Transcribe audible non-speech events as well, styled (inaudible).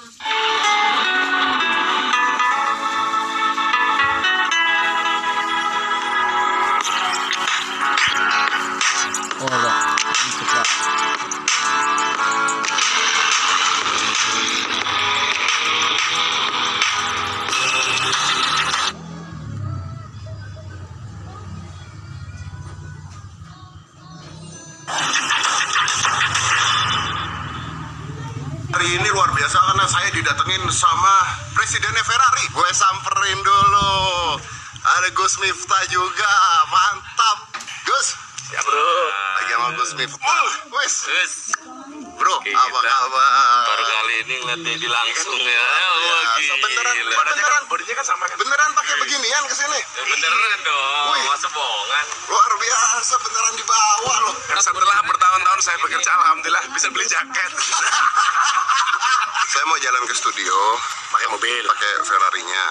ほらほら、いいとこだ。Hari ini luar biasa karena saya didatengin sama presidennya Ferrari. Gue samperin dulu. Ada Gus Miftah juga. Mantap. Gus. Ya bro. Lagi sama Gus Miftah. Wes. Bro, Oke, apa kita kabar? baru kali ini ngeliat Dedi langsung ya. Wah, biasa. Beneran, beneran, Bodinya kan sama kan? beneran pakai beginian ke sini. Ya, Beneran dong, Wih. masa bohongan. Luar biasa, beneran dibawa loh. Setelah bertahun-tahun saya bekerja, alhamdulillah bisa beli jaket. (laughs) Saya mau jalan ke studio Pakai mobil. pakai Ferrarinya.